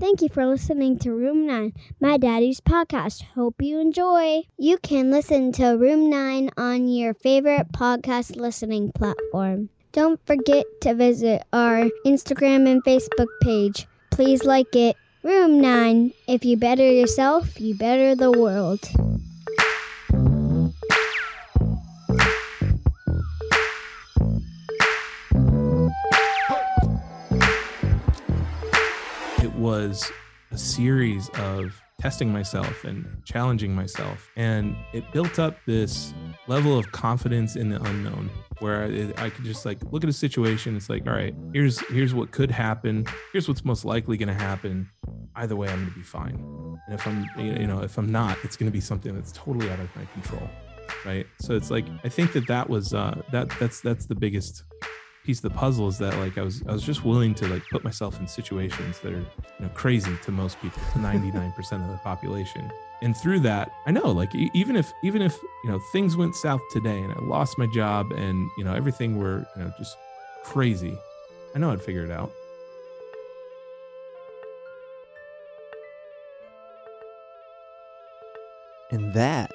Thank you for listening to Room 9, my daddy's podcast. Hope you enjoy. You can listen to Room 9 on your favorite podcast listening platform. Don't forget to visit our Instagram and Facebook page. Please like it. Room 9. If you better yourself, you better the world. Was a series of testing myself and challenging myself and it built up this level of confidence in the unknown where I, I could just like look at a situation it's like all right here's here's what could happen. Here's what's most likely going to happen. Either way i'm going to be fine. And if i'm you know if i'm not it's going to be something that's totally out of my control right? So it's like i think that that was uh that that's that's the biggest piece of the puzzle is that like I was I was just willing to like put myself in situations that are you know crazy to most people, to 99% of the population. And through that, I know like even if even if you know things went south today and I lost my job and you know everything were you know just crazy, I know I'd figure it out. And that,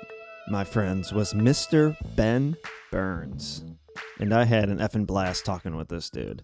my friends, was Mr. Ben Burns. And I had an effing blast talking with this dude.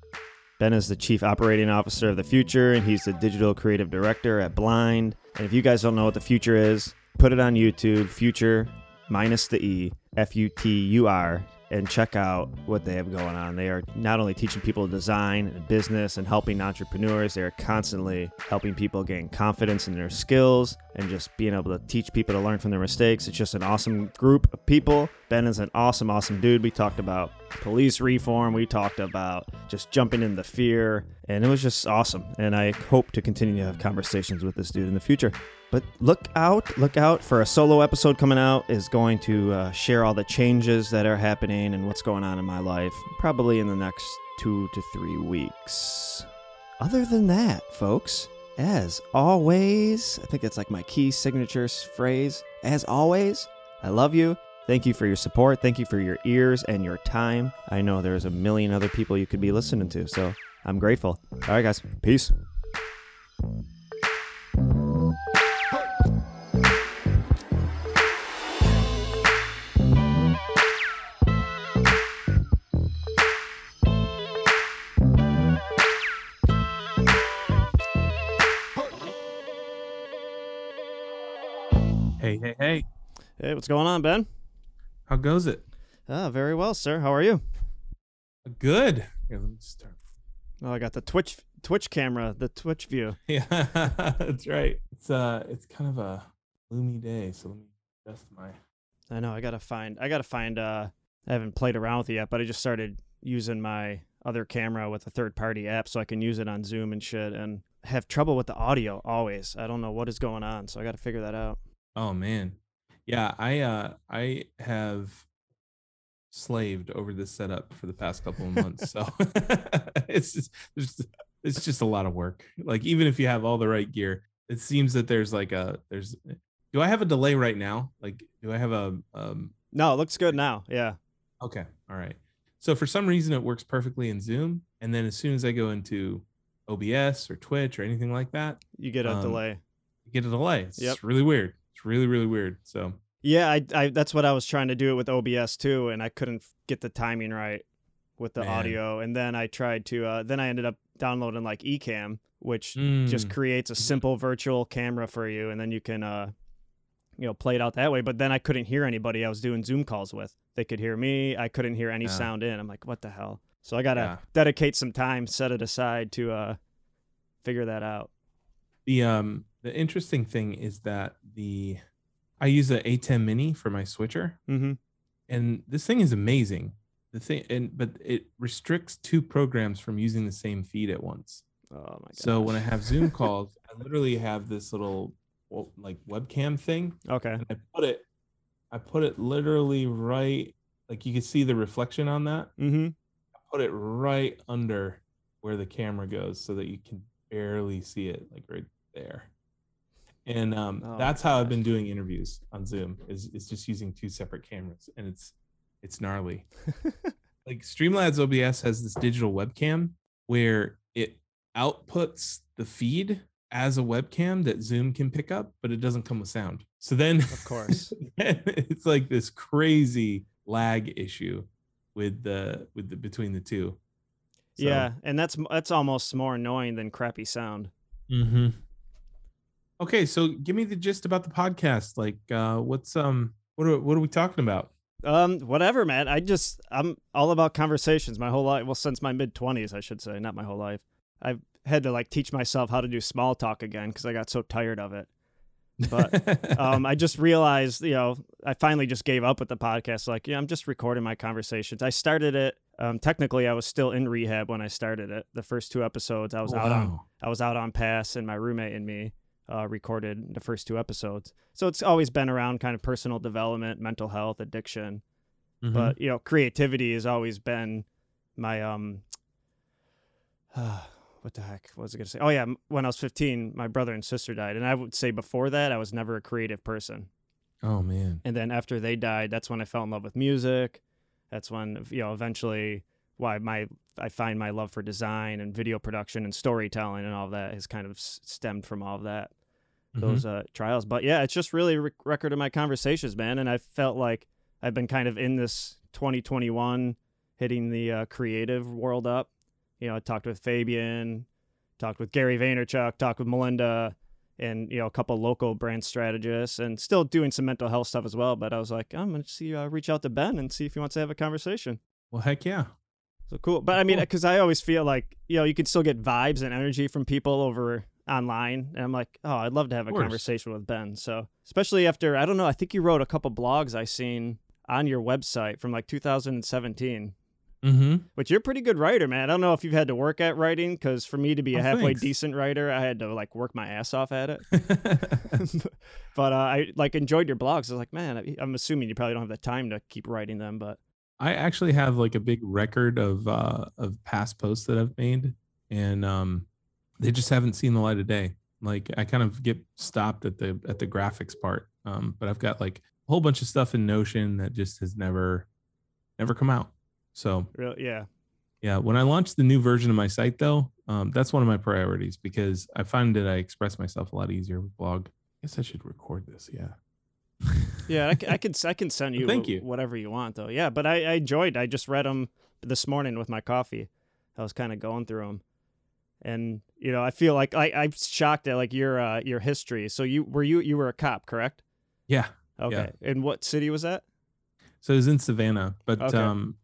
Ben is the chief operating officer of the Futur, and he's the digital creative director at Blind. And if you guys don't know what the Futur is, put it on YouTube, future minus the E, F U T U R, and check out what they have going on. They are not only teaching people design and business and helping entrepreneurs, they are constantly helping people gain confidence in their skills and just being able to teach people to learn from their mistakes. It's just an awesome group of people. Ben is an awesome, awesome dude. We talked about police reform, we talked about just jumping in the fear, and it was just awesome. And I hope to continue to have conversations with this dude in the future. But look out, look out for a solo episode coming out is going to uh, share all the changes that are happening and what's going on in my life, probably in the next two to three weeks. Other than that, folks, as always, I think it's like my key signature phrase. As always, I love you. Thank you for your support. Thank you for your ears and your time. I know there's a million other people you could be listening to, so I'm grateful. All right, guys. Peace. Hey, hey, hey. Hey, what's going on, Ben? How goes it? Ah, very well, sir. How are you? Good. Here, let me start. Oh, I got the Twitch Twitch camera, the Twitch view. Yeah, that's right. It's uh it's kind of a gloomy day, so let me adjust my I know. I gotta find. I gotta find. Uh, I haven't played around with it yet, but I just started using my other camera with a third party app, so I can use it on Zoom and shit, and have trouble with the audio always. I don't know what is going on, so I gotta figure that out. Oh man. Yeah, I uh I have slaved over this setup for the past couple of months. so it's just it's just a lot of work. Like even if you have all the right gear, it seems that there's like a there's do I have a delay right now? Like do I have a um No, it looks good now. Yeah. okay, all right. So for some reason it works perfectly in Zoom and then as soon as I go into OBS or Twitch or anything like that, You get a Um, delay. you get a delay. It's Yep. really weird. It's really really weird. So Yeah, I, I that's what I was trying to do it with OBS too, and I couldn't get the timing right with the Man. audio. And then I tried to. Uh, then I ended up downloading like Ecamm, which just mm, creates a simple virtual camera for you, and then you can, uh, you know, play it out that way. But then I couldn't hear anybody I was doing Zoom calls with. They could hear me. I couldn't hear any Yeah. sound in. I'm like, what the hell? So I gotta Yeah. dedicate some time, set it aside to uh, figure that out. The um the interesting thing is that the I use a ATEM Mini for my switcher Mm-hmm. and this thing is amazing. The thing and but it restricts two programs from using the same feed at once. Oh my god. So when I have Zoom calls, I literally have this little well, like webcam thing okay. and I put it I put it literally right like you can see the reflection on that. Mm-hmm. I put it right under where the camera goes so that you can barely see it like right there and um, Oh that's how i've been doing interviews on zoom is, is just using two separate cameras and it's it's gnarly like streamlabs obs has this digital webcam where it outputs the feed as a webcam that Zoom can pick up, but it doesn't come with sound. So then, Of course. it's like this crazy lag issue with the with the between the two. So, Yeah, and that's that's almost more annoying than crappy sound. mhm. Okay, so give me the gist about the podcast. Like, uh, what's um, what are what are we talking about? Um, whatever, man. I just I'm all about conversations my whole life. Well, since my mid twenties, I should say, not my whole life. I've had to like teach myself how to do small talk again because I got so tired of it. But, Um, I just realized, you know, I finally just gave up with the podcast. Like, yeah, I'm just recording my conversations. I started it. Um, technically, I was still in rehab when I started it. The first two episodes, I was out on I was out on pass, and my roommate and me uh, recorded the first two episodes. So it's always been around kind of personal development, mental health, addiction, Mhm. but you know, creativity has always been my um. what the heck what was I gonna say? Oh yeah, when I was 15, my brother and sister died, and I would say before that, I was never a creative person. oh man, And then after they died, that's when I fell in love with music. That's when you know eventually why my I find my love for design and video production and storytelling and all that has kind of stemmed from all of that Mhm. those uh, trials. But yeah, it's just really a rec- record of my conversations, man. And I felt like I've been kind of in this 2021 hitting the uh, creative world up. You know, I talked with Fabian, talked with Gary Vaynerchuk, talked with Melinda, and you know a couple local brand strategists, and still doing some mental health stuff as well. But I was like, I'm gonna see, uh, reach out to Ben and see if he wants to have a conversation. well, heck yeah. So cool. But I mean, Cool. because I always feel like, you know, you can still get vibes and energy from people over online. And I'm like, oh, I'd love to have a conversation with Ben. So, especially after, I don't know, I think you wrote a couple blogs I seen on your website from like 2017, Mm-hmm. which you're a pretty good writer, man. I don't know if you've had to work at writing because for me to be a Oh, halfway thanks. decent writer, I had to like work my ass off at it. but uh, I like enjoyed your blogs. I was like, man, I'm assuming you probably don't have the time to keep writing them, but I actually have like a big record of uh of past posts that I've made and um they just haven't seen the light of day. Like I kind of get stopped at the at the graphics part. Um but I've got like a whole bunch of stuff in Notion that just has never never come out. So, real, yeah. yeah, when I launch the new version of my site though, um that's one of my priorities because I find that I express myself a lot easier with blog. I guess I should record this, yeah. Yeah, I, I could I can send you, Thank you. whatever you want though. Yeah, but I, I enjoyed. I just read them this morning with my coffee. I was kind of going through them, and you know I feel like I I'm shocked at like your uh, your history. So you were you you were a cop, correct? Yeah. Okay. And what city was that? So it was in Savannah, but Okay. um,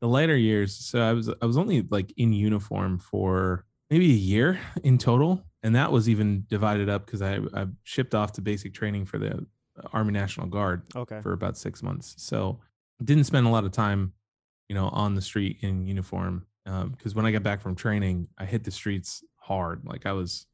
the later years. So I was I was only like in uniform for maybe a year in total, and that was even divided up because I I shipped off to basic training for the Army National Guard Okay. for about six months. So didn't spend a lot of time, you know, on the street in uniform. Because when I got back from training, I hit the streets hard. Like I was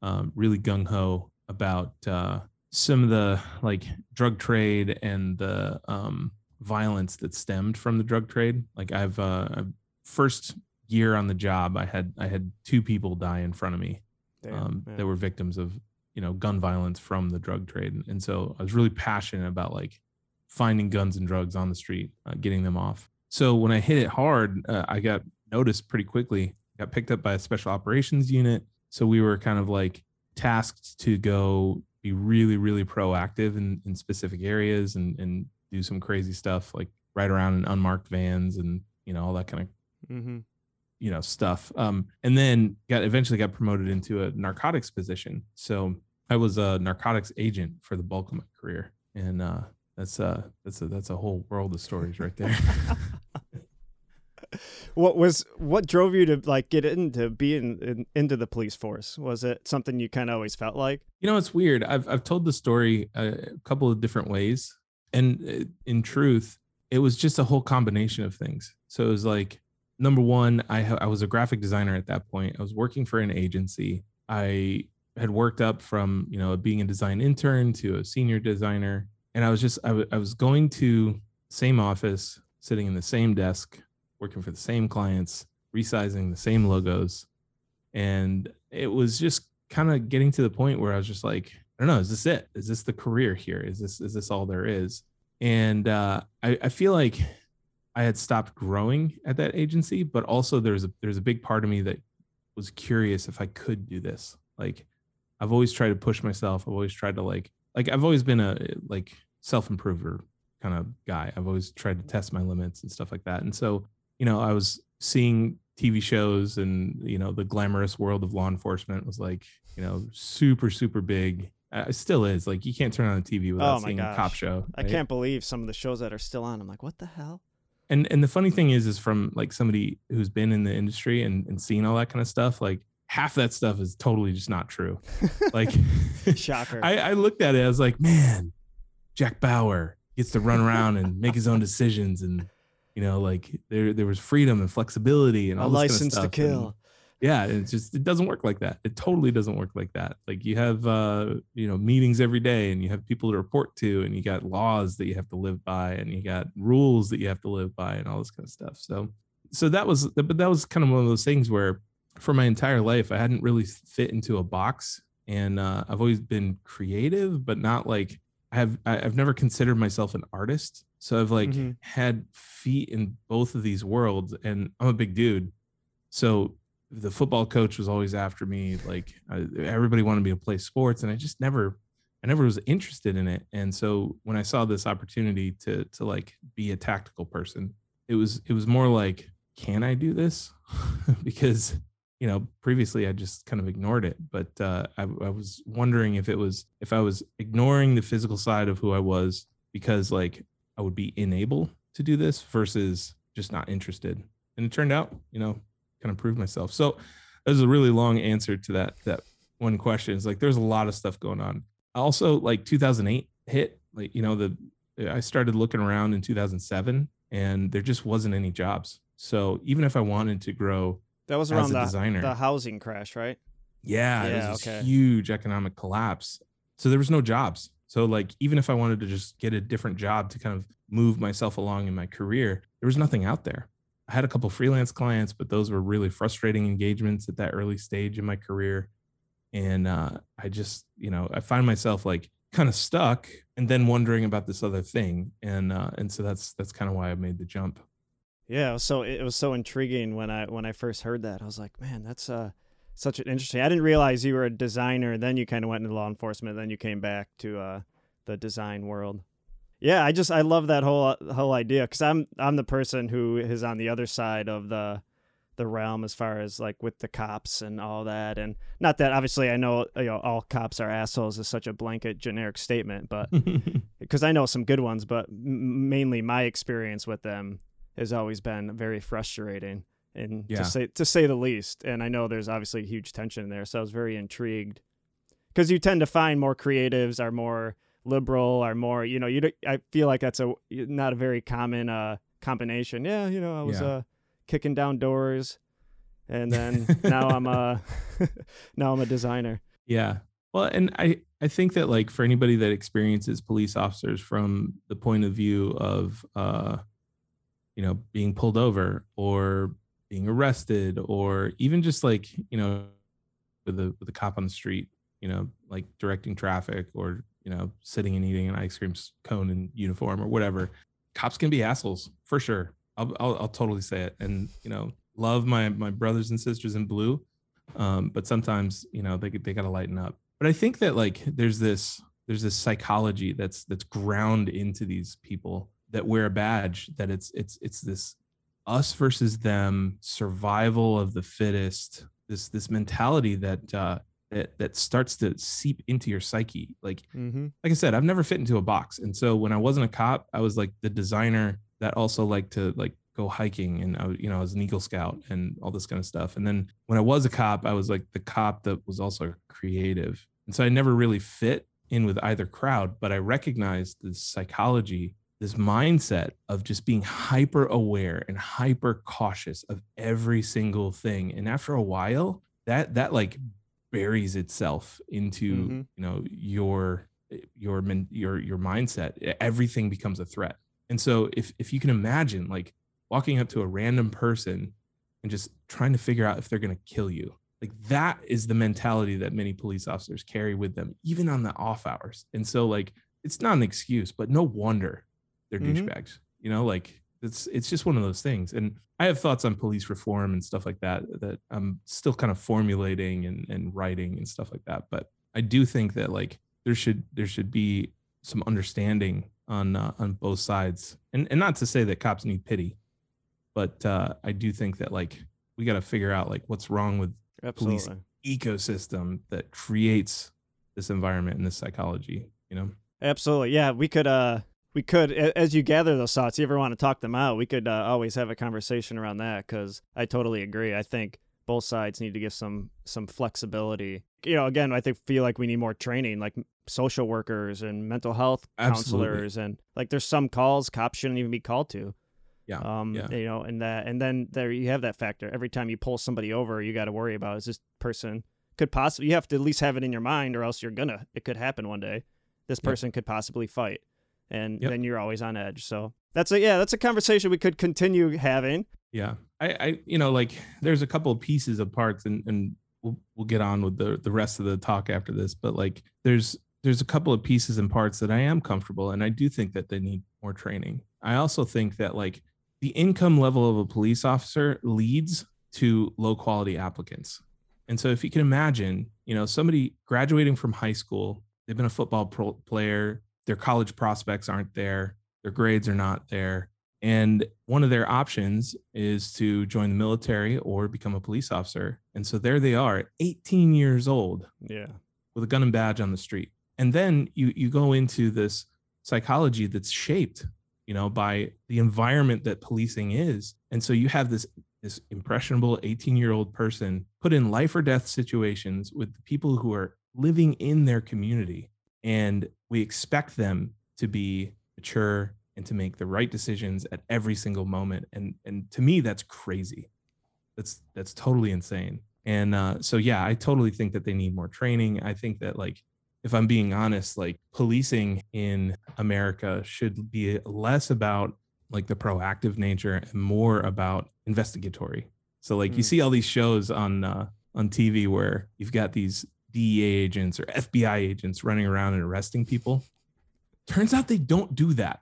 um, really gung ho about uh, some of the like drug trade and the um, violence that stemmed from the drug trade. Like I've uh, first year on the job, I had I had two people die in front of me Damn, um, that were victims of you know gun violence from the drug trade. And, so i was really passionate about like finding guns and drugs on the street uh, getting them off. So when i hit it hard uh, i got noticed pretty quickly. Got picked up by a special operations unit. So we were kind of like tasked to go be really really proactive in, in specific areas and, and do some crazy stuff like ride around in unmarked vans and you know all that kind of Mm-hmm. You know stuff um and then got eventually got promoted into a narcotics position. So i was a narcotics agent for the bulk of my career. And uh that's uh that's a that's a whole world of stories right there. What was what drove you to like get into being in, into the police force? Was it something you kind of always felt like? you know it's weird. I've i've told the story a, couple of different ways. And uh, in truth it was just a whole combination of things. So it was like number one i ha- i was a graphic designer at that point. I was working for an agency. I had worked up from you know being a design intern to a senior designer and i was just I w- I was going to same office sitting in the same desk working for the same clients resizing the same logos and it was just kind of getting to the point where i was just like i don't know is this it? Is this the career here? Is this is this all there is? And uh i, I feel like i had stopped growing at that agency but also there's a there's a big part of me that was curious if i could do this like I've always tried to push myself. I've always tried to like like I've always been a like self improver kind of guy. I've always tried to test my limits and stuff like that. And so, you know, I was seeing TV shows and, you know, the glamorous world of law enforcement was like, you know, super, super big. It still is. Like, you can't turn on the TV oh without Oh seeing a cop gosh. show. I can't believe some of the shows that are still on. I'm like, what the hell? And and the funny thing is, is from like somebody who's been in the industry and, and seen all that kind of stuff, like half that stuff is totally just not true. Like Shocker. I, I looked at it, I was like, man, Jack Bauer gets to run around and make his own decisions and you know, like there there was freedom and flexibility and a all this license kind of to kill. Yeah, it's just it doesn't work like that. It totally doesn't work like that. Like you have uh, you know, meetings every day and you have people to report to and you got laws that you have to live by and you got rules that you have to live by and all this kind of stuff. So so that was but that was kind of one of those things where for my entire life I hadn't really fit into a box and uh, I've always been creative but not like I have I've never considered myself an artist. So I've like Mhm. had feet in both of these worlds and I'm a big dude. So the football coach was always after me like I, everybody wanted me to play sports and I just never I never was interested in it. And so when I saw this opportunity to to like be a tactical person, it was it was more like can I do this? because you know previously I just kind of ignored it, but uh, I, I was wondering if it was if I was ignoring the physical side of who I was because like I would be unable to do this versus just not interested. And it turned out, you know, kind of proved myself. So there's a really long answer to that that one question. It's like there's a lot of stuff going on. Also, like 2008 hit, like you know the I started looking around in 2007, and there just wasn't any jobs. So even if I wanted to grow, That was as around a the, designer. the housing crash, right? yeah, Yeah, there was okay. huge economic collapse. So there was no jobs. So like even if I wanted to just get a different job to kind of move myself along in my career, there was nothing out there. I had a couple freelance clients, but those were really frustrating engagements at that early stage in my career. And uh, I just, you know, I find myself like kind of stuck and then wondering about this other thing. And uh, and so that's that's kind of why I made the jump. Yeah, so it was so intriguing when I when I first heard that. I was like, man, that's uh such an interesting. I didn't realize you were a designer. Then you kind of went into law enforcement. Then you came back to uh, the design world. Yeah, I just I love that whole uh, whole idea because I'm I'm the person who is on the other side of the the realm as far as like with the cops and all that and not that obviously I know you know all cops are assholes is such a blanket generic statement but because I know some good ones, but m- mainly my experience with them has always been very frustrating, and Yeah. to say to say the least. And I know there's obviously huge tension there, so I was very intrigued because you tend to find more creatives are more liberal, are more you know you. I feel like that's a not a very common uh combination. Yeah, you know I was Yeah. uh kicking down doors, and then now I'm a now I'm a designer. Yeah. Well, and I I think that like for anybody that experiences police officers from the point of view of uh you know being pulled over or being arrested or even just like you know with a with a cop on the street you know like directing traffic or you know sitting and eating an ice cream cone in uniform or whatever. Cops can be assholes for sure. I'll, I'll I'll totally say it. And you know love my my brothers and sisters in blue um but sometimes you know they they got to lighten up. But i think that like there's this there's this psychology that's that's ground into these people that wear a badge that it's it's it's this us versus them survival of the fittest this this mentality that uh that that starts to seep into your psyche like Mm-hmm. like I said, I've never fit into a box. And so when I wasn't a cop, I was like the designer that also liked to like go hiking and I, was- you know, I was an Eagle Scout and all this kind of stuff. And then when I was a cop, I was like the cop that was also creative. And so I never really fit in with either crowd, but I recognized this psychology, this mindset of just being hyper aware and hyper cautious of every single thing. And after a while, that that like buries itself into Mhm. you know your your your your mindset everything becomes a threat and so if if you can imagine like walking up to a random person and just trying to figure out if they're going to kill you like that is the mentality that many police officers carry with them even on the off hours and so like it's not an excuse but no wonder they're Mhm. douchebags you know like it's it's just one of those things and i have thoughts on police reform and stuff like that that i'm still kind of formulating and, and writing and stuff like that but I do think that like there should there should be some understanding on uh, on both sides, and and not to say that cops need pity, but uh, I do think that like we got to figure out like what's wrong with Absolutely. police ecosystem that creates this environment and this psychology. You know. Absolutely. Yeah, we could uh we could as you gather those thoughts, you ever want to talk them out, we could uh, always have a conversation around that cuz I totally agree. I think both sides need to give some some flexibility. You know, again, I think feel like we need more training like social workers and mental health Absolutely. counselors and like there's some calls cops shouldn't even be called to. Yeah, Um yeah. you know, and that and then there you have that factor. Every time you pull somebody over, you got to worry about is this person could possibly you have to at least have it in your mind or else you're gonna it could happen one day this person could possibly fight and Yep. then you're always on edge so that's a yeah that's a conversation we could continue having Yeah. I, I you know, like there's a couple of pieces of parts and, and we'll we'll get on with the the rest of the talk after this, but like there's there's a couple of pieces and parts that I am comfortable and I do think that they need more training. I also think that like the income level of a police officer leads to low quality applicants. And so if you can imagine, you know, somebody graduating from high school, they've been a football pro- player, their college prospects aren't there, their grades are not there, and one of their options is to join the military or become a police officer. And so there they are 18 years old yeah with a gun and badge on the street. And then you you go into this psychology that's shaped, you know, by the environment that policing is. And so you have this this impressionable 18-year-old person put in life or death situations with the people who are living in their community and we expect them to be mature and to make the right decisions at every single moment and and to me that's crazy. That's that's totally insane. And uh, so yeah i totally think that they need more training. I think that like if i'm being honest like policing in america should be less about like the proactive nature and more about investigatory. So like you Mm. see all these shows on uh, on tv where you've got these dea agents or fbi agents running around and arresting people turns out they don't do that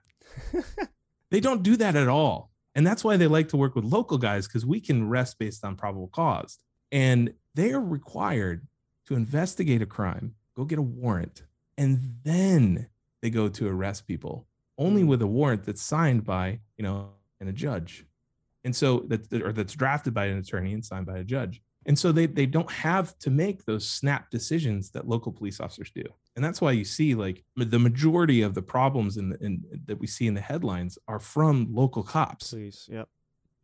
they don't do that at all. And that's why they like to work with local guys because we can rest based on probable cause. And they are required to investigate a crime, go get a warrant, and then they go to arrest people only Mm. with a warrant that's signed by, you know, and a judge. And so that or that's drafted by an attorney and signed by a judge. And so they they don't have to make those snap decisions that local police officers do. And that's why you see like the majority of the problems in, the, in that we see in the headlines are from local cops, please yep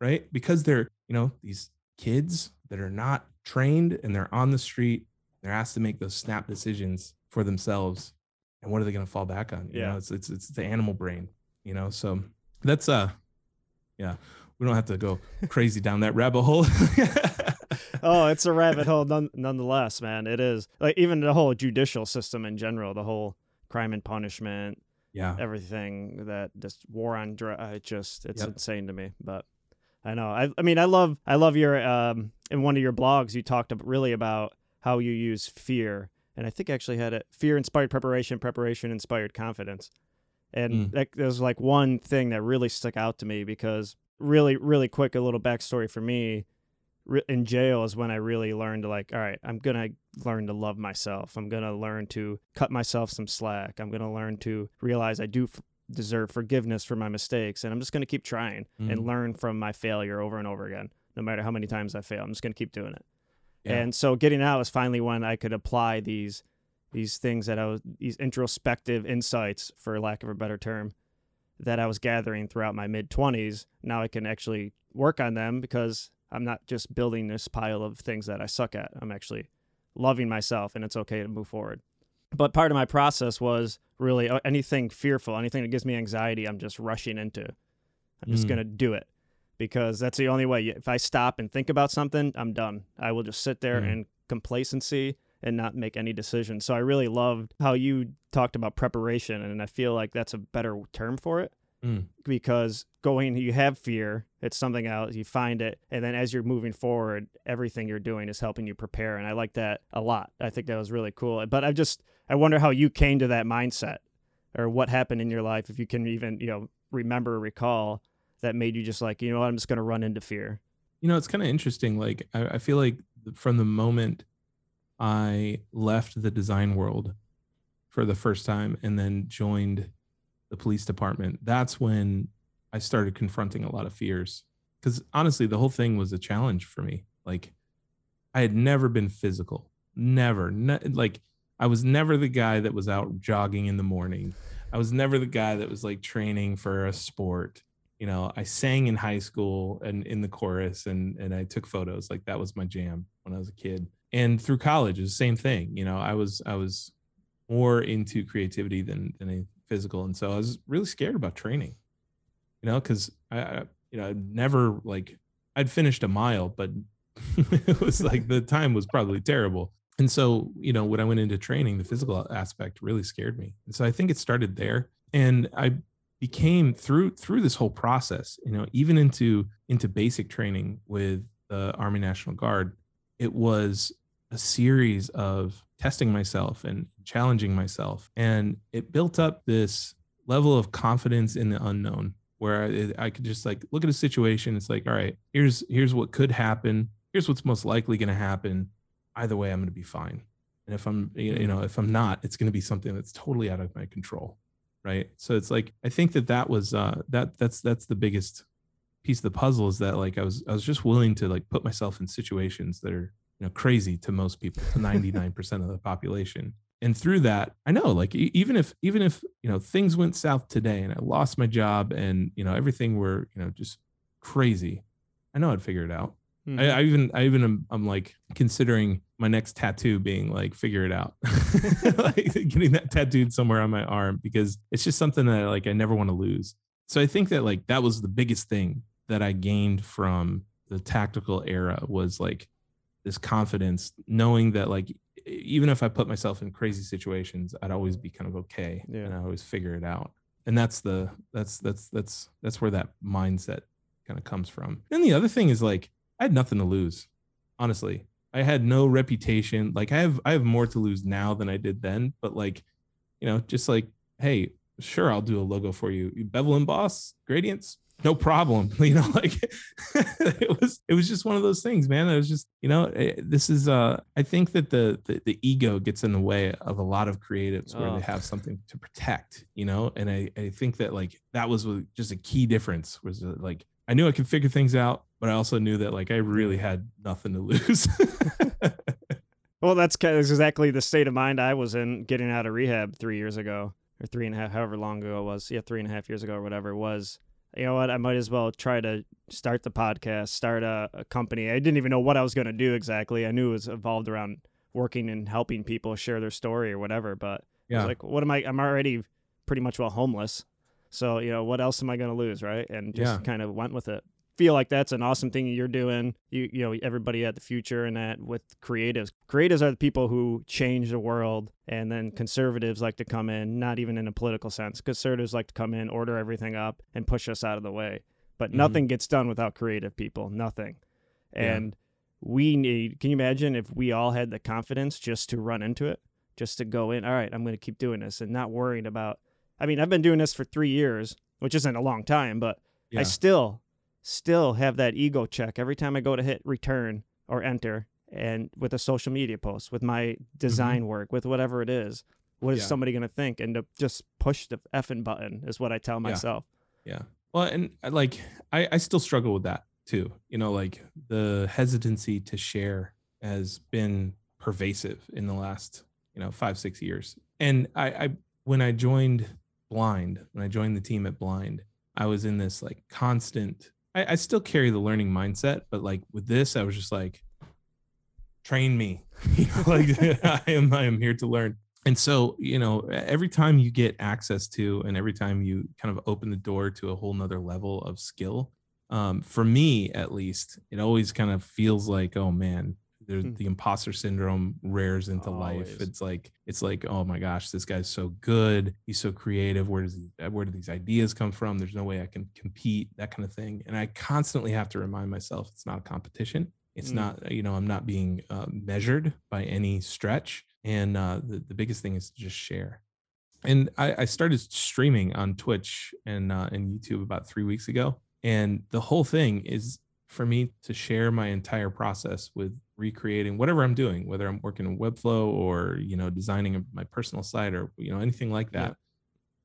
right? Because they're, you know, these kids that are not trained and they're on the street, they're asked to make those snap decisions for themselves. And what are they going to fall back on? You Yeah. know, it's it's it's the animal brain, you know. So that's uh yeah, we don't have to go crazy down that rabbit hole. oh, it's a rabbit hole none, nonetheless, man. It is. Like even the whole judicial system in general, the whole crime and punishment, yeah. everything that just war on drugs, it just it's Yep. insane to me. But I know. I I mean, I love I love your um in one of your blogs you talked really about how you use fear, and I think I actually had it fear inspired preparation, preparation inspired confidence, and Mm. that there's like one thing that really stuck out to me because really really quick a little backstory for me re- in jail is when I really learned to like, all right, I'm gonna learn to love myself. I'm gonna learn to cut myself some slack. I'm gonna learn to realize I do f- deserve forgiveness for my mistakes, and I'm just gonna keep trying and Mhm. learn from my failure over and over again. No matter how many times I fail, I'm just gonna keep doing it. Yeah. And so getting out was finally when I could apply these these things that I was these introspective insights, for lack of a better term, that I was gathering throughout my mid twenties. Now I can actually work on them because I'm not just building this pile of things that I suck at. I'm actually loving myself, and it's okay to move forward. But part of my process was really uh, anything fearful, anything that gives me anxiety, I'm just rushing into. I'm just Mm. gonna do it because that's the only way. If I stop and think about something, I'm done. I will just sit there Mm. in complacency and not make any decisions. So I really loved how you talked about preparation, and I feel like that's a better term for it Mm. because going, you have fear, it's something else, you find it, and then as you're moving forward, everything you're doing is helping you prepare. And I like that a lot. I think that was really cool. But I just, I wonder how you came to that mindset or what happened in your life, if you can even, you know, remember or recall that made you just like, you know what, I'm just going to run into fear. you know it's kind of interesting like I, I feel like from the moment I left the design world for the first time and then joined the police department, that's when I started confronting a lot of fears. Because honestly, the whole thing was a challenge for me. Like, I had never been physical, never. Ne- like, I was never the guy that was out jogging in the morning. I was never the guy that was like training for a sport. You know, I sang in high school and in the chorus and and I took photos. Like that was my jam when I was a kid. And through college, it was the same thing. You know, I was I was more into creativity than than physical, and so I was really scared about training. You know, because I, you know I'd never like I'd finished a mile, but it was like the time was probably terrible. And so, you know, when I went into training, the physical aspect really scared me. And so I think it started there. And I became through through this whole process, you know, even into into basic training with the Army National Guard, it was a series of testing myself and challenging myself. And it built up this level of confidence in the unknown where I, I could just like look at a situation. It's like, all right, here's here's what could happen. Here's what's most likely going to happen. Either way, I'm going to be fine. And if I'm, you know, if I'm not, it's going to be something that's totally out of my control, right? So it's like I think that that was uh, that that's that's the biggest piece of the puzzle is that like I was I was just willing to like put myself in situations that are you know crazy to most people to 99% of the population and through that i know like even if even if you know things went south today and i lost my job and you know everything were you know just crazy i know i'd figure it out. Mm-hmm. I, I, even i even am i'm like considering my next tattoo being like figure it out. Like getting that tattooed somewhere on my arm because it's just something that like i never want to lose. So i think that like that was the biggest thing that i gained from the tactical era was like this confidence knowing that like even if I put myself in crazy situations, I'd always be kind of okay yeah. and I always figure it out. And that's the that's that's that's that's where that mindset kind of comes from. And the other thing is like I had nothing to lose. Honestly. I had no reputation. Like I have I have more to lose now than I did then, but like you know, just like hey, sure I'll do a logo for you. Bevel and Emboss, gradients, no problem you know like it was it was just one of those things man. It was just you know it, eh, this is uh i think that the, the, the ego gets in the way of a lot of creatives where oh. they have something to protect you know? And i i think that like that was just a key difference was uh, like i knew i could figure things out but i also knew that like i really had nothing to lose. Well that's exactly the state of mind i was in getting out of rehab three years ago or three and a half however long ago it was. Yeah three and a half years ago or whatever it was you know what, I might as well try to start the podcast, start a, a company. I didn't even know what I was going to do exactly. I knew it was involved around working and helping people share their story or whatever. But yeah. like, what am I? I'm already pretty much well homeless. So, you know, what else am I going to lose? Right. And just yeah. kind of went with it feel like that's an awesome thing you're doing. You you know everybody at the Futur and that with creatives. Creatives are the people who change the world, and then conservatives like to come in, not even in a political sense. Conservatives like to come in, order everything up, and push us out of the way. But mm-hmm. nothing gets done without creative people. Nothing. And yeah. we need. Can you imagine if we all had the confidence just to run into it, just to go in? All right, I'm going to keep doing this, and not worrying about. I mean, I've been doing this for three years, which isn't a long time, but yeah. I still still have that ego check every time I go to hit return or enter and with a social media post, with my design mm-hmm. work, with whatever it is. What is yeah. somebody going to think? And to just push the effing button is what I tell myself. Yeah. yeah. Well, and uh, like I, I still struggle with that too. You know, like the hesitancy to share has been pervasive in the last, you know, five, six years. And I, I when I joined Blind, when I joined the team at Blind, I was in this like constant I, I still carry the learning mindset, but like with this, I was just like, train me. you know, like I am I am here to learn. And so, you know, every time you get access to and every time you kind of open the door to a whole nother level of skill, um, for me at least, it always kind of feels like, oh man, there's hmm. the imposter syndrome rears into Always. life. It's like it's like oh my gosh, this guy's so good. He's so creative. Where does where do these ideas come from? There's no way I can compete. That kind of thing. And I constantly have to remind myself it's not a competition. It's mm. not you know I'm not being uh, measured by any stretch. And uh, the the biggest thing is to just share. And I, I started streaming on Twitch and uh, and YouTube about three weeks ago. And the whole thing is for me to share my entire process with recreating whatever I'm doing, whether I'm working in Webflow or you know designing my personal site or you know anything like that. Yeah.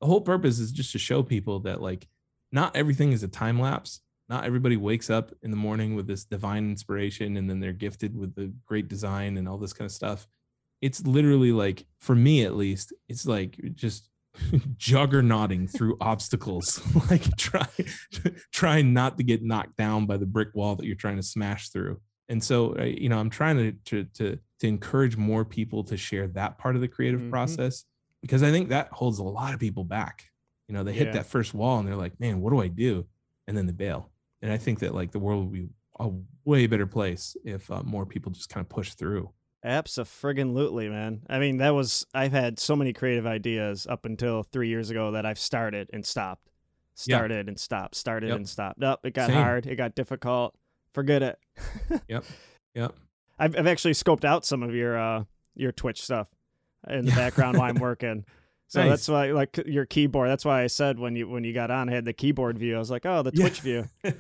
The whole purpose is just to show people that like not everything is a time lapse. Not everybody wakes up in the morning with this divine inspiration and then they're gifted with the great design and all this kind of stuff. It's literally like for me at least, it's like just juggernauting through obstacles like try trying not to get knocked down by the brick wall that you're trying to smash through and so you know i'm trying to to to, to encourage more people to share that part of the creative Mhm. process because i think that holds a lot of people back you know they hit Yeah. that first wall and they're like man what do i do and then they bail and i think that like the world would be a way better place if uh, more people just kind of push through Abso-friggin-lutely, man. I mean, that was I've had so many creative ideas up until three years ago that I've started and stopped, Yeah. started and stopped, started Yep. and stopped. Up, it got Same. hard, it got difficult. Forget it. Yep yep I've I've actually scoped out some of your uh your Twitch stuff in the background while I'm working. So Nice. that's why like your keyboard. That's why I said when you when you got on, I had the keyboard view. I was like, oh, the Yeah. Twitch view.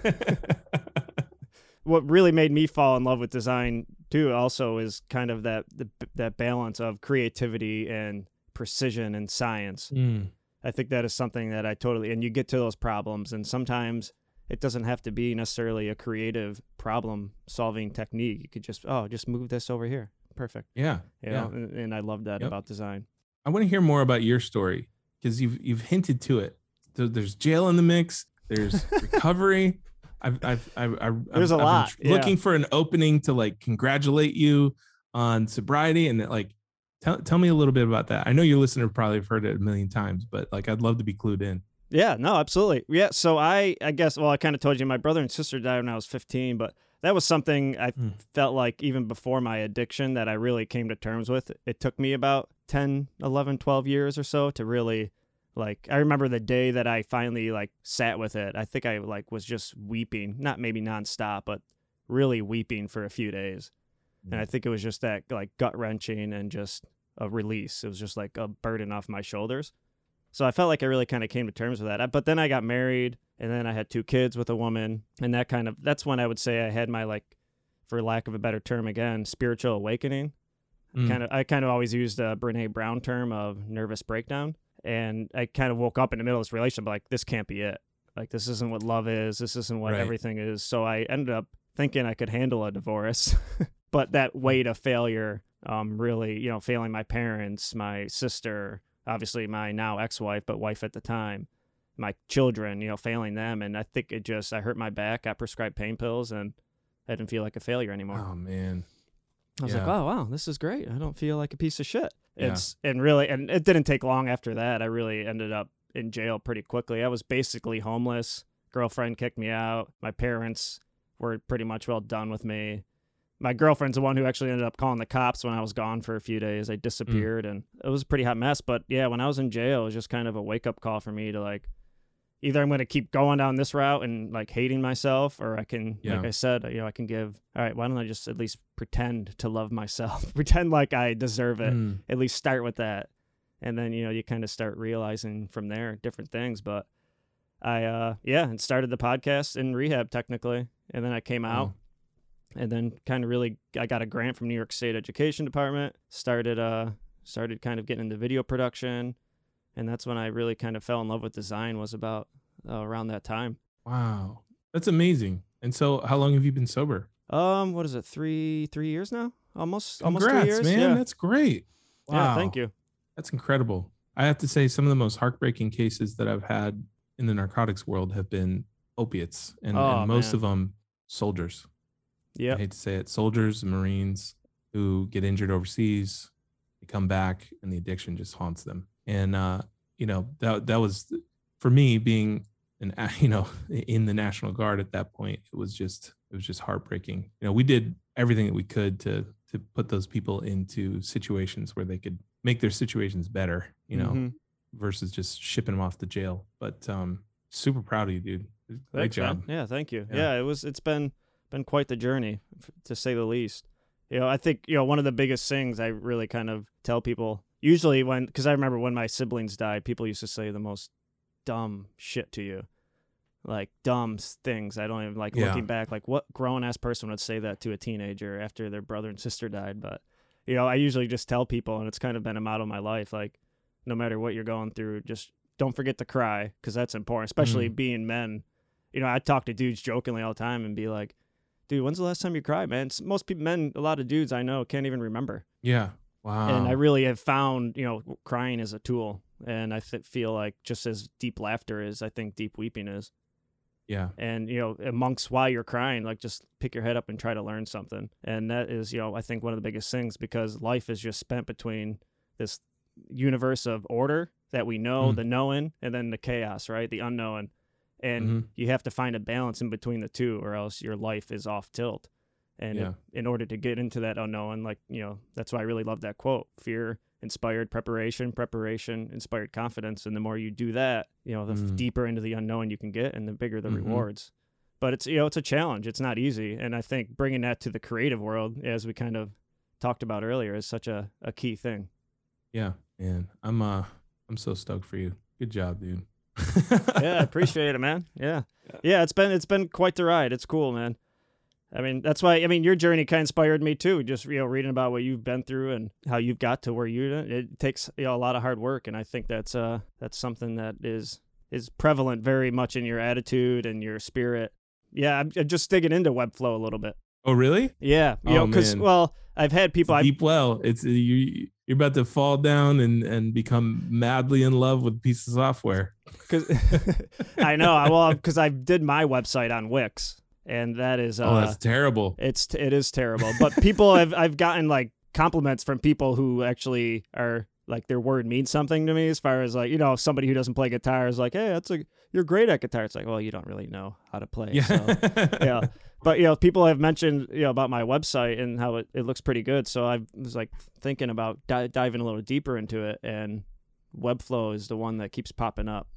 what really made me fall in love with design too also is kind of that the, that balance of creativity and precision and science Mm, i think that is something that i totally and you get to those problems and sometimes it doesn't have to be necessarily a creative problem solving technique you could just oh just move this over here perfect yeah you yeah and, and i love that Yep. about design I want to hear more about your story because you've you've hinted to it. So there's jail in the mix. There's recovery. I've I've I've, I've There's a I've been lot, yeah. looking for an opening to like congratulate you on sobriety and like tell tell me a little bit about that. I know your listener probably have heard it a million times, but like I'd love to be clued in. Yeah, no, absolutely. Yeah, so I I guess well I kind of told you my brother and sister died when I was 15, but that was something I Mm. felt like even before my addiction that I really came to terms with. It took me about 10, 11, 12 years or so to really like I remember the day that I finally like sat with it. I think I like was just weeping, not maybe nonstop, but really weeping for a few days. And I think it was just that like gut wrenching and just a release. It was just like a burden off my shoulders. So I felt like I really kind of came to terms with that. But then I got married and then I had two kids with a woman. And that kind of, that's when I would say I had my like, for lack of a better term again, spiritual awakening. Mm. Kind of, I kind of always used a Brene Brown term of nervous breakdown. And I kind of woke up in the middle of this relationship like, this can't be it. Like, this isn't what love is. This isn't what Right. everything is. So I ended up thinking I could handle a divorce. but that weight of failure, um, really, you know, failing my parents, my sister, obviously my now ex-wife, but wife at the time, my children, you know, failing them, and I think it just I hurt my back, got prescribed pain pills, and I didn't feel like a failure anymore. Oh man. I was like, oh wow, this is great. I don't feel like a piece of shit. Yeah. It's and really, and it didn't take long after that. I really ended up in jail pretty quickly. I was basically homeless. Girlfriend kicked me out. My parents were pretty much well done with me. My girlfriend's the one who actually ended up calling the cops when I was gone for a few days. I disappeared and it was a pretty hot mess. But yeah, when I was in jail, it was just kind of a wake up call for me to like either I'm going to keep going down this route and like hating myself, or I can, Yeah. like I said, you know, I can give, all right, why don't I just at least pretend to love myself? pretend like I deserve it. Mm. At least start with that. And then, you know, you kind of start realizing from there different things. But I, uh, yeah, and started the podcast in rehab technically. And then I came out Wow. And then kind of really I got a grant from New York State Education Department. Started uh started kind of getting into video production, and that's when I really kind of fell in love with design. Was about uh, around that time. Wow. That's amazing. And so how long have you been sober? Um, what is it? Three three years now? Almost almost Congrats, three years. man. Yeah. That's great. Wow. yeah. Thank you. That's incredible. I have to say, some of the most heartbreaking cases that I've had in the narcotics world have been opiates, and, Oh, and most man. of them soldiers. I hate to say it, soldiers and Marines who get injured overseas, they come back, and the addiction just haunts them. And uh, you know that that was for me being an you know in the National Guard at that point. It was just it was just heartbreaking. You know, we did everything that we could to to put those people into situations where they could make their situations better. You know, Mhm. versus just shipping them off to jail. But um, super proud of you, dude. Great Thanks, man. job. Yeah, thank you. Yeah. Yeah. it was. It's been been quite the journey, to say the least. You know, I think you know one of the biggest things I really kind of tell people usually when because I remember when my siblings died, people used to say the most dumb shit to you. like dumb things. I don't even like Yeah. looking back. Like what grown ass person would say that to a teenager after their brother and sister died? But you know, I usually just tell people, and it's kind of been a model of my life. Like no matter what you're going through, just don't forget to cry because that's important, especially Mhm. being men. You know, I talk to dudes jokingly all the time and be like, "Dude, when's the last time you cried, man?" S- Most people, men, a lot of dudes I know can't even remember Yeah. Wow. and I really have found, you know, crying is a tool. And I th- feel like just as deep laughter is, I think deep weeping is. yeah. And you know, amongst while you're crying, like just pick your head up and try to learn something. And that is, you know, I think one of the biggest things because life is just spent between this universe of order that we know, Mm. the knowing, and then the chaos, right? The unknown. And Mhm. you have to find a balance in between the two, or else your life is off tilt. And Yeah. it- in order to get into that unknown, like, you know, that's why I really love that quote fear inspired preparation, preparation inspired confidence. And the more you do that, you know, the f- Mm. deeper into the unknown you can get and the bigger the Mhm. rewards. But it's, you know, it's a challenge. It's not easy. And I think bringing that to the creative world, as we kind of talked about earlier, is such a, a key thing. Yeah. Man, I'm uh I'm so stoked for you. Good job, dude. yeah, I appreciate it, man. Yeah. Yeah, it's been it's been quite the ride. It's cool, man. I mean, that's why I mean your journey kind of inspired me too. Just you know, reading about what you've been through and how you've got to where you it takes you know a lot of hard work, and I think that's uh that's something that is is prevalent very much in your attitude and your spirit. Yeah, I'm, I'm just digging into Webflow a little bit. Oh, really? Yeah, you Oh, know, because man. well, I've had It's people. a I deep well. It's you. You're about to fall down and and become madly in love with a piece of software. Cause I know. I well, because I did my website on Wix, and that is uh, oh, that's terrible. It's it is terrible, but people have I've gotten like compliments from people who actually are like their word means something to me as far as like you know somebody who doesn't play guitar is like hey that's a you're great at guitar it's like well you don't really know how to play Yeah. so yeah but you know people have mentioned you know about my website and how it, it looks pretty good so I was like thinking about di- diving a little deeper into it and Webflow is the one that keeps popping up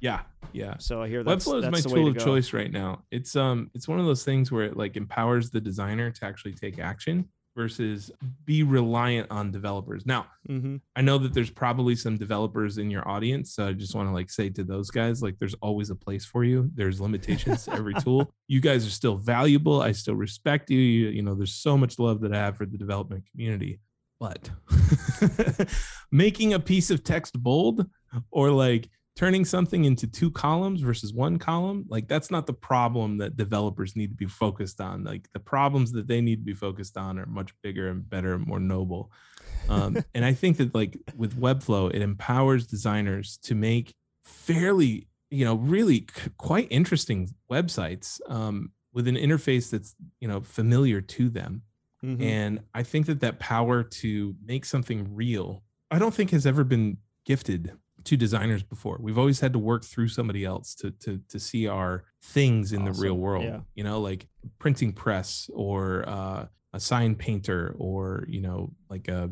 yeah. Yeah. so I hear that's, Webflow is that's my tool to of go. choice right now. It's um it's one of those things where it like empowers the designer to actually take action versus be reliant on developers. Now, mm-hmm. I know that there's probably some developers in your audience. So I just want to like say to those guys, like there's always a place for you. There's limitations to every tool. You guys are still valuable. I still respect you. you. You know, there's so much love that I have for the development community. But making a piece of text bold or like turning something into two columns versus one column, like that's not the problem that developers need to be focused on. Like the problems that they need to be focused on are much bigger and better and more noble um, and I think that like with Webflow, it empowers designers to make fairly, you know, really c- quite interesting websites um, with an interface that's you know familiar to them. Mhm. And I think that that power to make something real, I don't think has ever been gifted to designers before. We've always had to work through somebody else to to to see our things in the real world. Yeah. You know, like printing press or uh, a sign painter or you know like a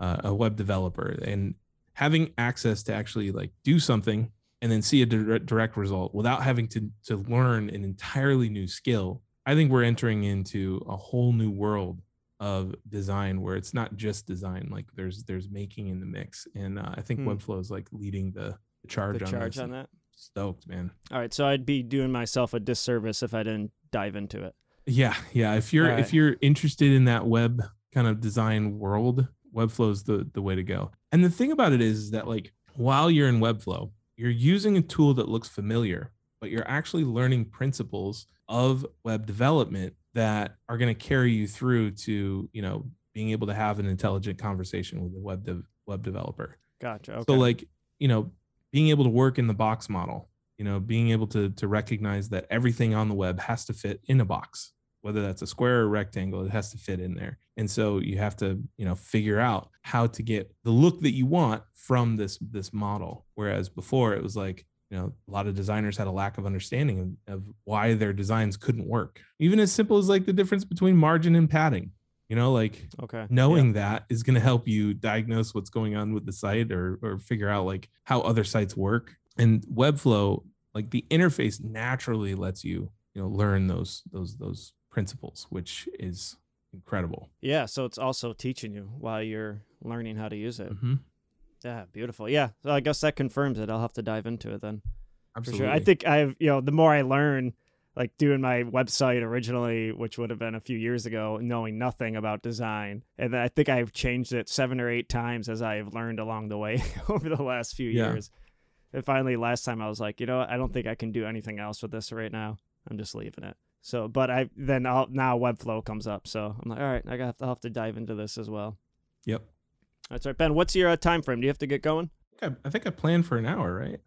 a a web developer and having access to actually like do something and then see a direct, direct result without having to to learn an entirely new skill i think we're entering into a whole new world of design where it's not just design like there's there's making in the mix and uh, i think Hmm. webflow is like leading the, the charge the on charge on that stoked man All right, so I'd be doing myself a disservice if I didn't dive into it. Yeah, yeah. If you're All if you're interested in that web kind of design world, Webflow's the the way to go. And the thing about it is, is that like while you're in Webflow, you're using a tool that looks familiar, but you're actually learning principles of web development that are going to carry you through to, you know, being able to have an intelligent conversation with a web dev, web developer. Gotcha. Okay. So like, you know, being able to work in the box model, you know, being able to to recognize that everything on the web has to fit in a box, whether that's a square or rectangle, it has to fit in there. And so you have to, you know, figure out how to get the look that you want from this this model. Whereas before it was like, you know, a lot of designers had a lack of understanding of, of why their designs couldn't work. Even as simple as like the difference between margin and padding. You know, like okay. knowing that is going to help you diagnose what's going on with the site or or figure out like how other sites work and webflow like the interface naturally lets you you know learn those those those principles which is incredible Yeah. So it's also teaching you while you're learning how to use it. Mhm. Yeah. Beautiful. Yeah. So I guess that confirms it. I'll have to dive into it then. For Absolutely. sure. I think I've, you know, the more I learn, like doing my website originally, which would have been a few years ago, knowing nothing about design. And then I think I've changed it seven or eight times as I've learned along the way over the last few Yeah. years. And finally, last time I was like, you know what? I don't think I can do anything else with this right now. I'm just leaving it. So, but I then I'll, now Webflow comes up. So I'm like, all right, I got I'll have to dive into this as well. Yep. That's right, Ben. What's your uh, time frame? Do you have to get going? I think I, think I planned for an hour, right?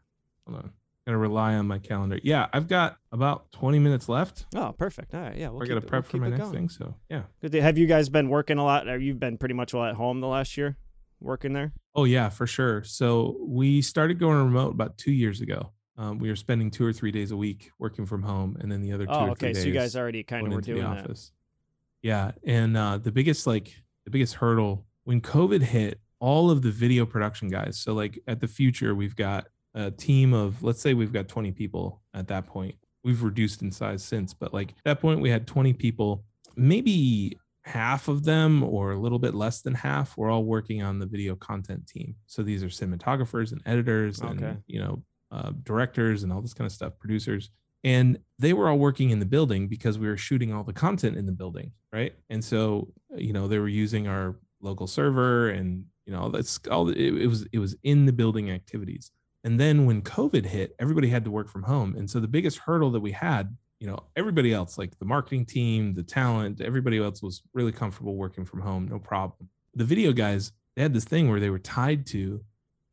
Hold on. Gonna rely on my calendar. Yeah, I've got about 20 minutes left. Oh, perfect. All right, yeah. We'll I gotta it- prep we'll for my next going. thing. So yeah. Have you guys been working a lot? Have you been pretty much all at home the last year, working there? Oh yeah, for sure. So we started going remote about two years ago. Um, we were spending two or three days a week working from home, and then the other two Oh, or three okay. days So you guys already kind of were doing the that. office. Yeah, and uh, the biggest like the biggest hurdle when COVID hit, all of the video production guys. So like at the Futur, we've got a team of let's say we've got 20 people at that point. We've reduced in size since, but like at that point we had 20 people. Maybe half of them or a little bit less than half were all working on the video content team. So these are cinematographers and editors Okay. and you know uh, directors and all this kind of stuff, producers and they were all working in the building because we were shooting all the content in the building right and so you know they were using our local server and you know all that's all it, it was it was in the building activities and then when covid hit everybody had to work from home and so the biggest hurdle that we had you know everybody else like the marketing team the talent everybody else was really comfortable working from home no problem the video guys they had this thing where they were tied to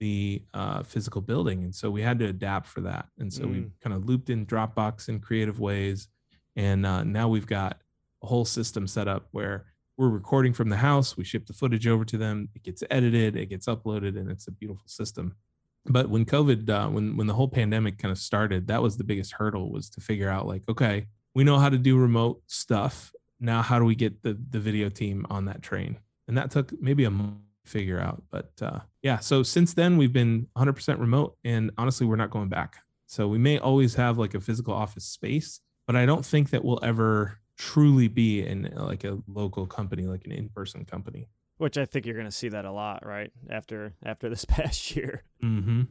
the uh, physical building. And so we had to adapt for that. And so we Mm. kind of looped in Dropbox in creative ways. And uh, now we've got a whole system set up where we're recording from the house, we ship the footage over to them, it gets edited, it gets uploaded, and it's a beautiful system. But when COVID, uh, when when the whole pandemic kind of started, that was the biggest hurdle was to figure out like, okay, we know how to do remote stuff. Now, how do we get the the video team on that train? And that took maybe a month to figure out. But uh, yeah, so since then we've been 100% remote, and honestly, we're not going back. So we may always have like a physical office space, but I don't think that we'll ever truly be in uh, like a local company, like an in-person company. Which I think you're going to see that a lot, right? After after this past year. Mm-hmm.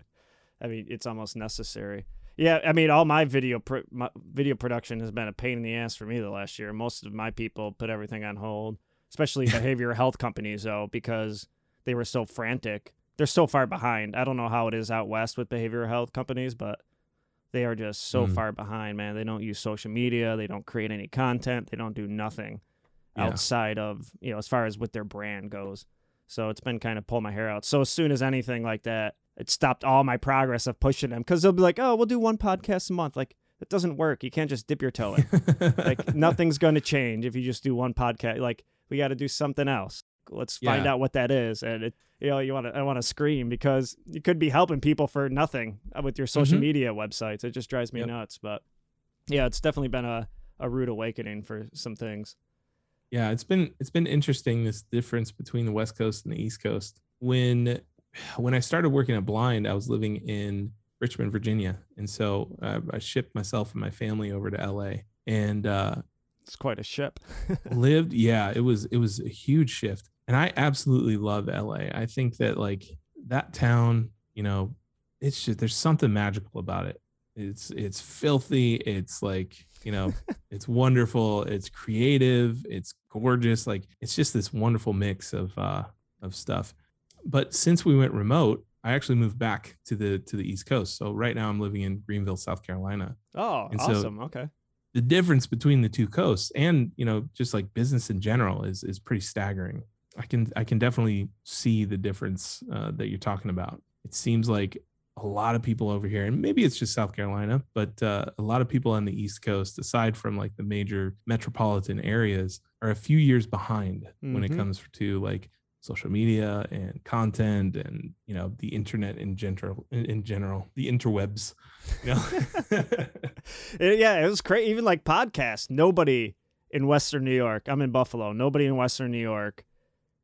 I mean, it's almost necessary. Yeah, I mean, all my video pro- my video production has been a pain in the ass for me the last year. Most of my people put everything on hold, especially behavioral health companies, though, because they were so frantic. They're so far behind. I don't know how it is out west with behavioral health companies, but they are just so Mm. far behind, man. They don't use social media. They don't create any content. They don't do nothing Yeah. outside of you know as far as what their brand goes. So it's been kind of pull my hair out. So as soon as anything like that, it stopped all my progress of pushing them because they'll be like, "Oh, we'll do one podcast a month." Like it doesn't work. You can't just dip your toe in. like nothing's going to change if you just do one podcast. Like we got to do something else. Let's find out what that is. And it, you know, you want to, I want to scream because you could be helping people for nothing uh, with your social Mhm. media websites. It just drives me Yep. nuts. But yeah, it's definitely been a, a rude awakening for some things. yeah it's been it's been interesting this difference between the west coast and the east coast when when i started working at blind i was living in richmond virginia and so uh, i shipped myself and my family over to la and uh It's quite a ship. lived yeah it was it was a huge shift and i absolutely love la i think that like that town you know it's just there's something magical about it. It's it's filthy it's like you know it's wonderful it's creative it's gorgeous like it's just this wonderful mix of uh of stuff. But since we went remote i actually moved back to the to the east coast. So right now i'm living in greenville south carolina. Oh, And so- awesome. okay. the difference between the two coasts and you know just like business in general is is pretty staggering i can i can definitely see the difference uh, that you're talking about it seems like a lot of people over here and maybe it's just south carolina but uh, a lot of people on the east coast aside from like the major metropolitan areas are a few years behind when it Mhm. comes to like social media and content and you know the internet in general in, in general the interwebs you know yeah, it was crazy. Even like podcasts, nobody in Western New York. I'm in Buffalo. Nobody in Western New York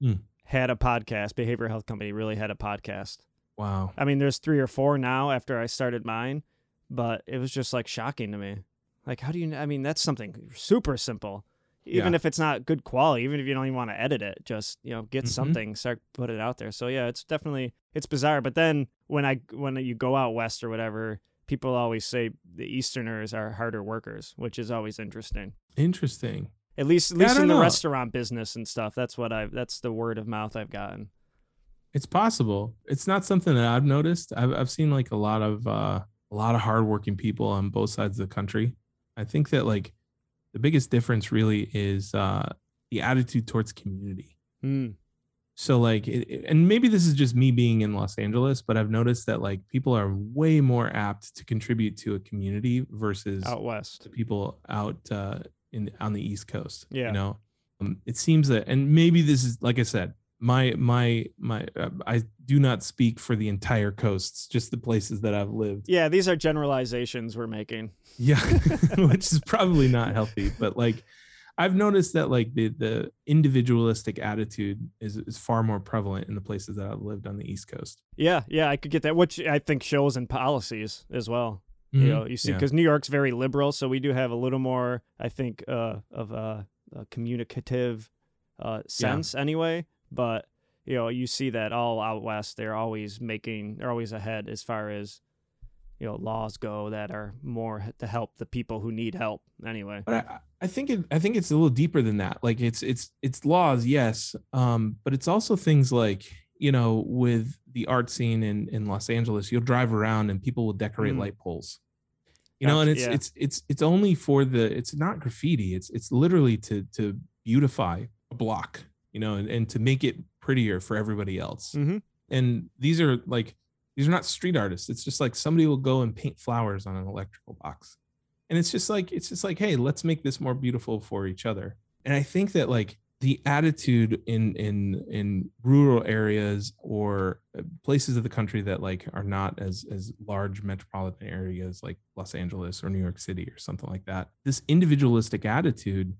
Hmm. had a podcast. Behavioral health company really had a podcast. wow I mean, there's three or four now after I started mine, but it was just like shocking to me. Like, how do you? I mean, that's something super simple. Even Yeah. if it's not good quality, even if you don't even want to edit it, just you know, get Mhm. something, start put it out there. So yeah, it's definitely it's bizarre. But then when I when you go out west or whatever, people always say the Easterners are harder workers, which is always interesting. Interesting. At least, at least in the know. restaurant business and stuff. That's what I've. That's the word of mouth I've gotten. It's possible. It's not something that I've noticed. I've I've seen like a lot of uh, a lot of hardworking people on both sides of the country. I think that like the biggest difference really is uh, the attitude towards community. Hmm. So like, it, and maybe this is just me being in Los Angeles, but I've noticed that like people are way more apt to contribute to a community versus Out west. to people out uh, in on the East Coast. Yeah. you know, um, it seems that, and maybe this is like I said, my my my. Uh, I do not speak for the entire coasts, just the places that I've lived. Yeah, these are generalizations we're making. Yeah, which is probably not healthy, but like. I've noticed that like the the individualistic attitude is, is far more prevalent in the places that I've lived on the East Coast. Yeah, yeah, I could get that, which I think shows in policies as well. You know, you see, Yeah. because New York's very liberal, so we do have a little more, I think, uh, of a, a communicative uh, sense anyway. But you know, you see that all out west, they're always making, they're always ahead as far as you know laws go that are more to help the people who need help. Anyway, but I, I think it, I think it's a little deeper than that. Like it's it's it's laws, yes, um, but it's also things like you know with the art scene in in Los Angeles, you'll drive around and people will decorate Mm. light poles. You know, and it's yeah. it's it's it's only for the it's not graffiti. It's it's literally to to beautify a block, you know, and, and to make it prettier for everybody else. Mhm. And these are like these are not street artists. It's just like somebody will go and paint flowers on an electrical box and it's just like it's just like hey let's make this more beautiful for each other and i think that like the attitude in in in rural areas or uh, places of the country that like are not as as large metropolitan areas like los angeles or new york city or something like that this individualistic attitude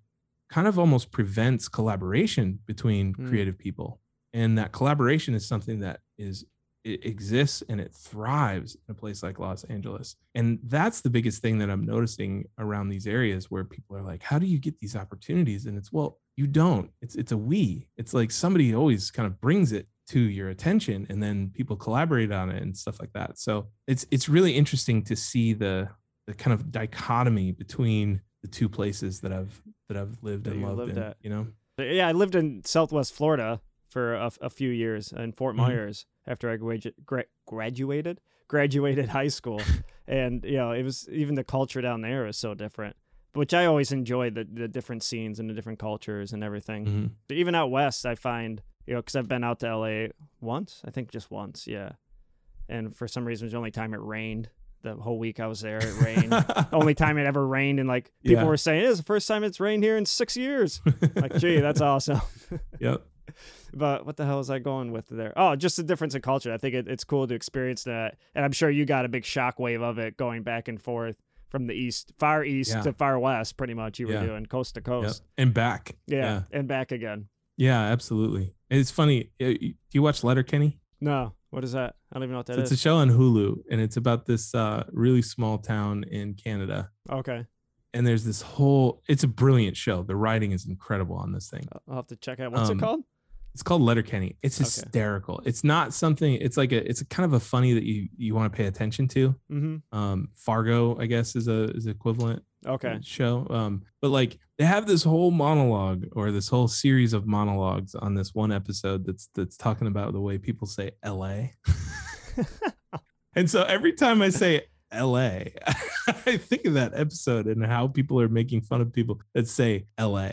kind of almost prevents collaboration between Hmm. creative people and that collaboration is something that is it exists and it thrives in a place like Los Angeles. And that's the biggest thing that I'm noticing around these areas where people are like, how do you get these opportunities? And it's well, you don't. It's it's a we. It's like somebody always kind of brings it to your attention and then people collaborate on it and stuff like that. So it's it's really interesting to see the the kind of dichotomy between the two places that I've that I've lived That and loved lived in, at. you know. Yeah, I lived in Southwest Florida for a, a few years in Fort Mhm. Myers after I gradu- gra- graduated graduated high school, and you know it was even the culture down there is so different. Which I always enjoy the the different scenes and the different cultures and everything. Mhm. Even out west, I find you know because I've been out to LA once, I think just once, yeah. And for some reason, it was the only time it rained. The whole week I was there, it rained. only time it ever rained, and like people Yeah. were saying, "It is the first time it's rained here in six years." Like, gee, that's awesome. yep. But what the hell was I going with there? Oh, just the difference in culture. I think it, it's cool to experience that, and I'm sure you got a big shockwave of it going back and forth from the east, far east Yeah. to far west. Pretty much, you were Yeah. doing coast to Yep. coast. And back. Yeah, and back again. Yeah, absolutely. It's funny. Do you watch Letterkenny? No, what is that? I don't even know what that So is. it's a show on Hulu, and it's about this uh, really small town in Canada. okay, And there's this whole. It's a brilliant show. The writing is incredible on this thing. I'll have to check out. What's Um, it called? It's called Letterkenny. It's Okay. hysterical. It's not something. It's like a. It's a kind of a funny that you you want to pay attention to. Mm-hmm. Um, Fargo, I guess, is a is equivalent Okay. show. Um, but like they have this whole monologue or this whole series of monologues on this one episode that's that's talking about the way people say LA. and so every time I say LA, I think of that episode and how people are making fun of people that say LA.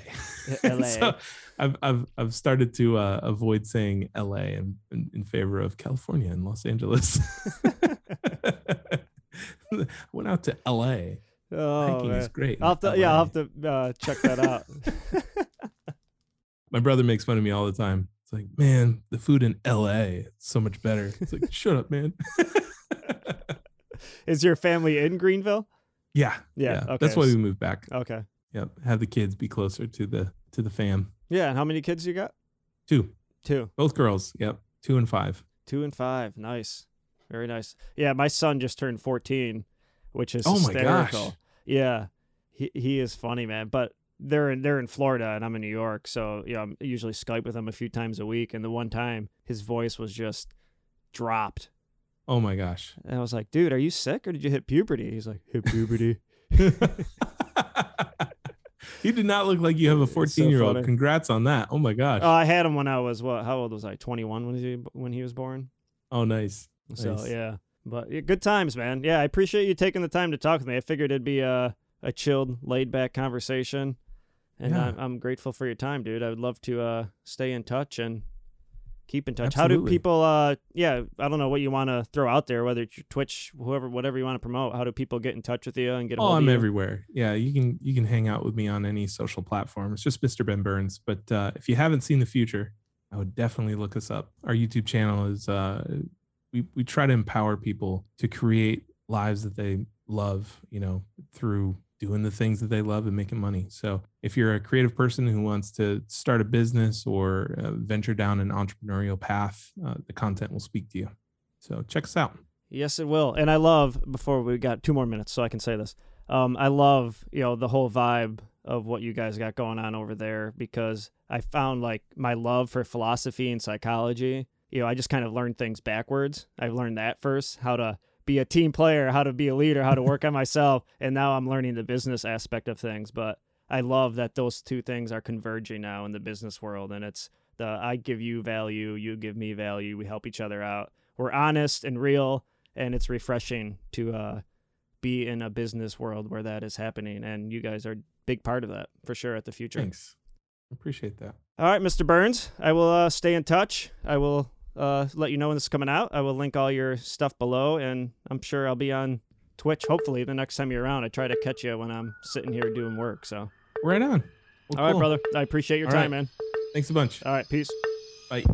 LA. so I've I've I've started to uh, avoid saying LA in, in, in favor of California and Los Angeles. Went out to LA. oh Hiking man. is great. I'll have to, yeah, I'll have to uh, check that out. My brother makes fun of me all the time. It's like, man, the food in LA is so much better. It's like, shut up, man. is your family in Greenville? yeah, Yeah, yeah. okay. That's why we moved back. Okay. Yep. Have the kids be closer to the to the fam. Yeah, and how many kids you got? Two, Two. both girls. Yep, two and five. Two and five. Nice. Very nice. Yeah, my son just turned 14, which is Oh my gosh. hysterical. Yeah. He he is funny, man. But they're in they're in Florida and I'm in New York, so yeah, I'm I usually Skype with him a few times a week. And the one time his voice was just dropped. Oh my gosh. And I was like, dude, are you sick or did you hit puberty? He's like, hit puberty. you did not look like you have a It's so 14 year old. funny. Congrats on that. Oh my gosh. oh, I had him when I was what? How old was I? 21 when he when he was born. oh, nice. So Nice. yeah, but yeah, good times, man. Yeah, I appreciate you taking the time to talk with me. I figured it'd be a a chilled, laid back conversation, and Yeah. I'm, I'm grateful for your time, dude. I would love to uh, stay in touch and keep in touch. How do people? Uh, yeah, I don't know what you want to throw out there, whether it's your Twitch, whoever, whatever you want to promote. How do people get in touch with you and get? Oh, I'm everywhere. Yeah, you can you can hang out with me on any social platform. It's just Mr. Ben Burns. But uh, if you haven't seen the Futur, I would definitely look us up. Our YouTube channel is uh, we we try to empower people to create lives that they love. You know, through doing the things that they love and making money. So if you're a creative person who wants to start a business or uh, venture down an entrepreneurial path, uh, the content will speak to you. So check us out. Yes, it will. And I love before we got two more minutes, so I can say this. Um, I love you know the whole vibe of what you guys got going on over there because I found like my love for philosophy and psychology. You know, I just kind of learned things backwards. I learned that first, how to be a team player, how to be a leader, how to work on myself, and now I'm learning the business aspect of things. But I love that those two things are converging now in the business world, and it's the I give you value, you give me value, we help each other out. We're honest and real, and it's refreshing to uh, be in a business world where that is happening. And you guys are a big part of that for sure at the Futur. Thanks. Appreciate that. All right, Mr. Burns, I will uh, stay in touch. I will uh, let you know when this is coming out. I will link all your stuff below, and I'm sure I'll be on Twitch hopefully the next time you're around. I try to catch you when I'm sitting here doing work. So, Right on. Well, all right, cool. brother. I appreciate your All time, right. man. Thanks a bunch. All right, peace. Bye.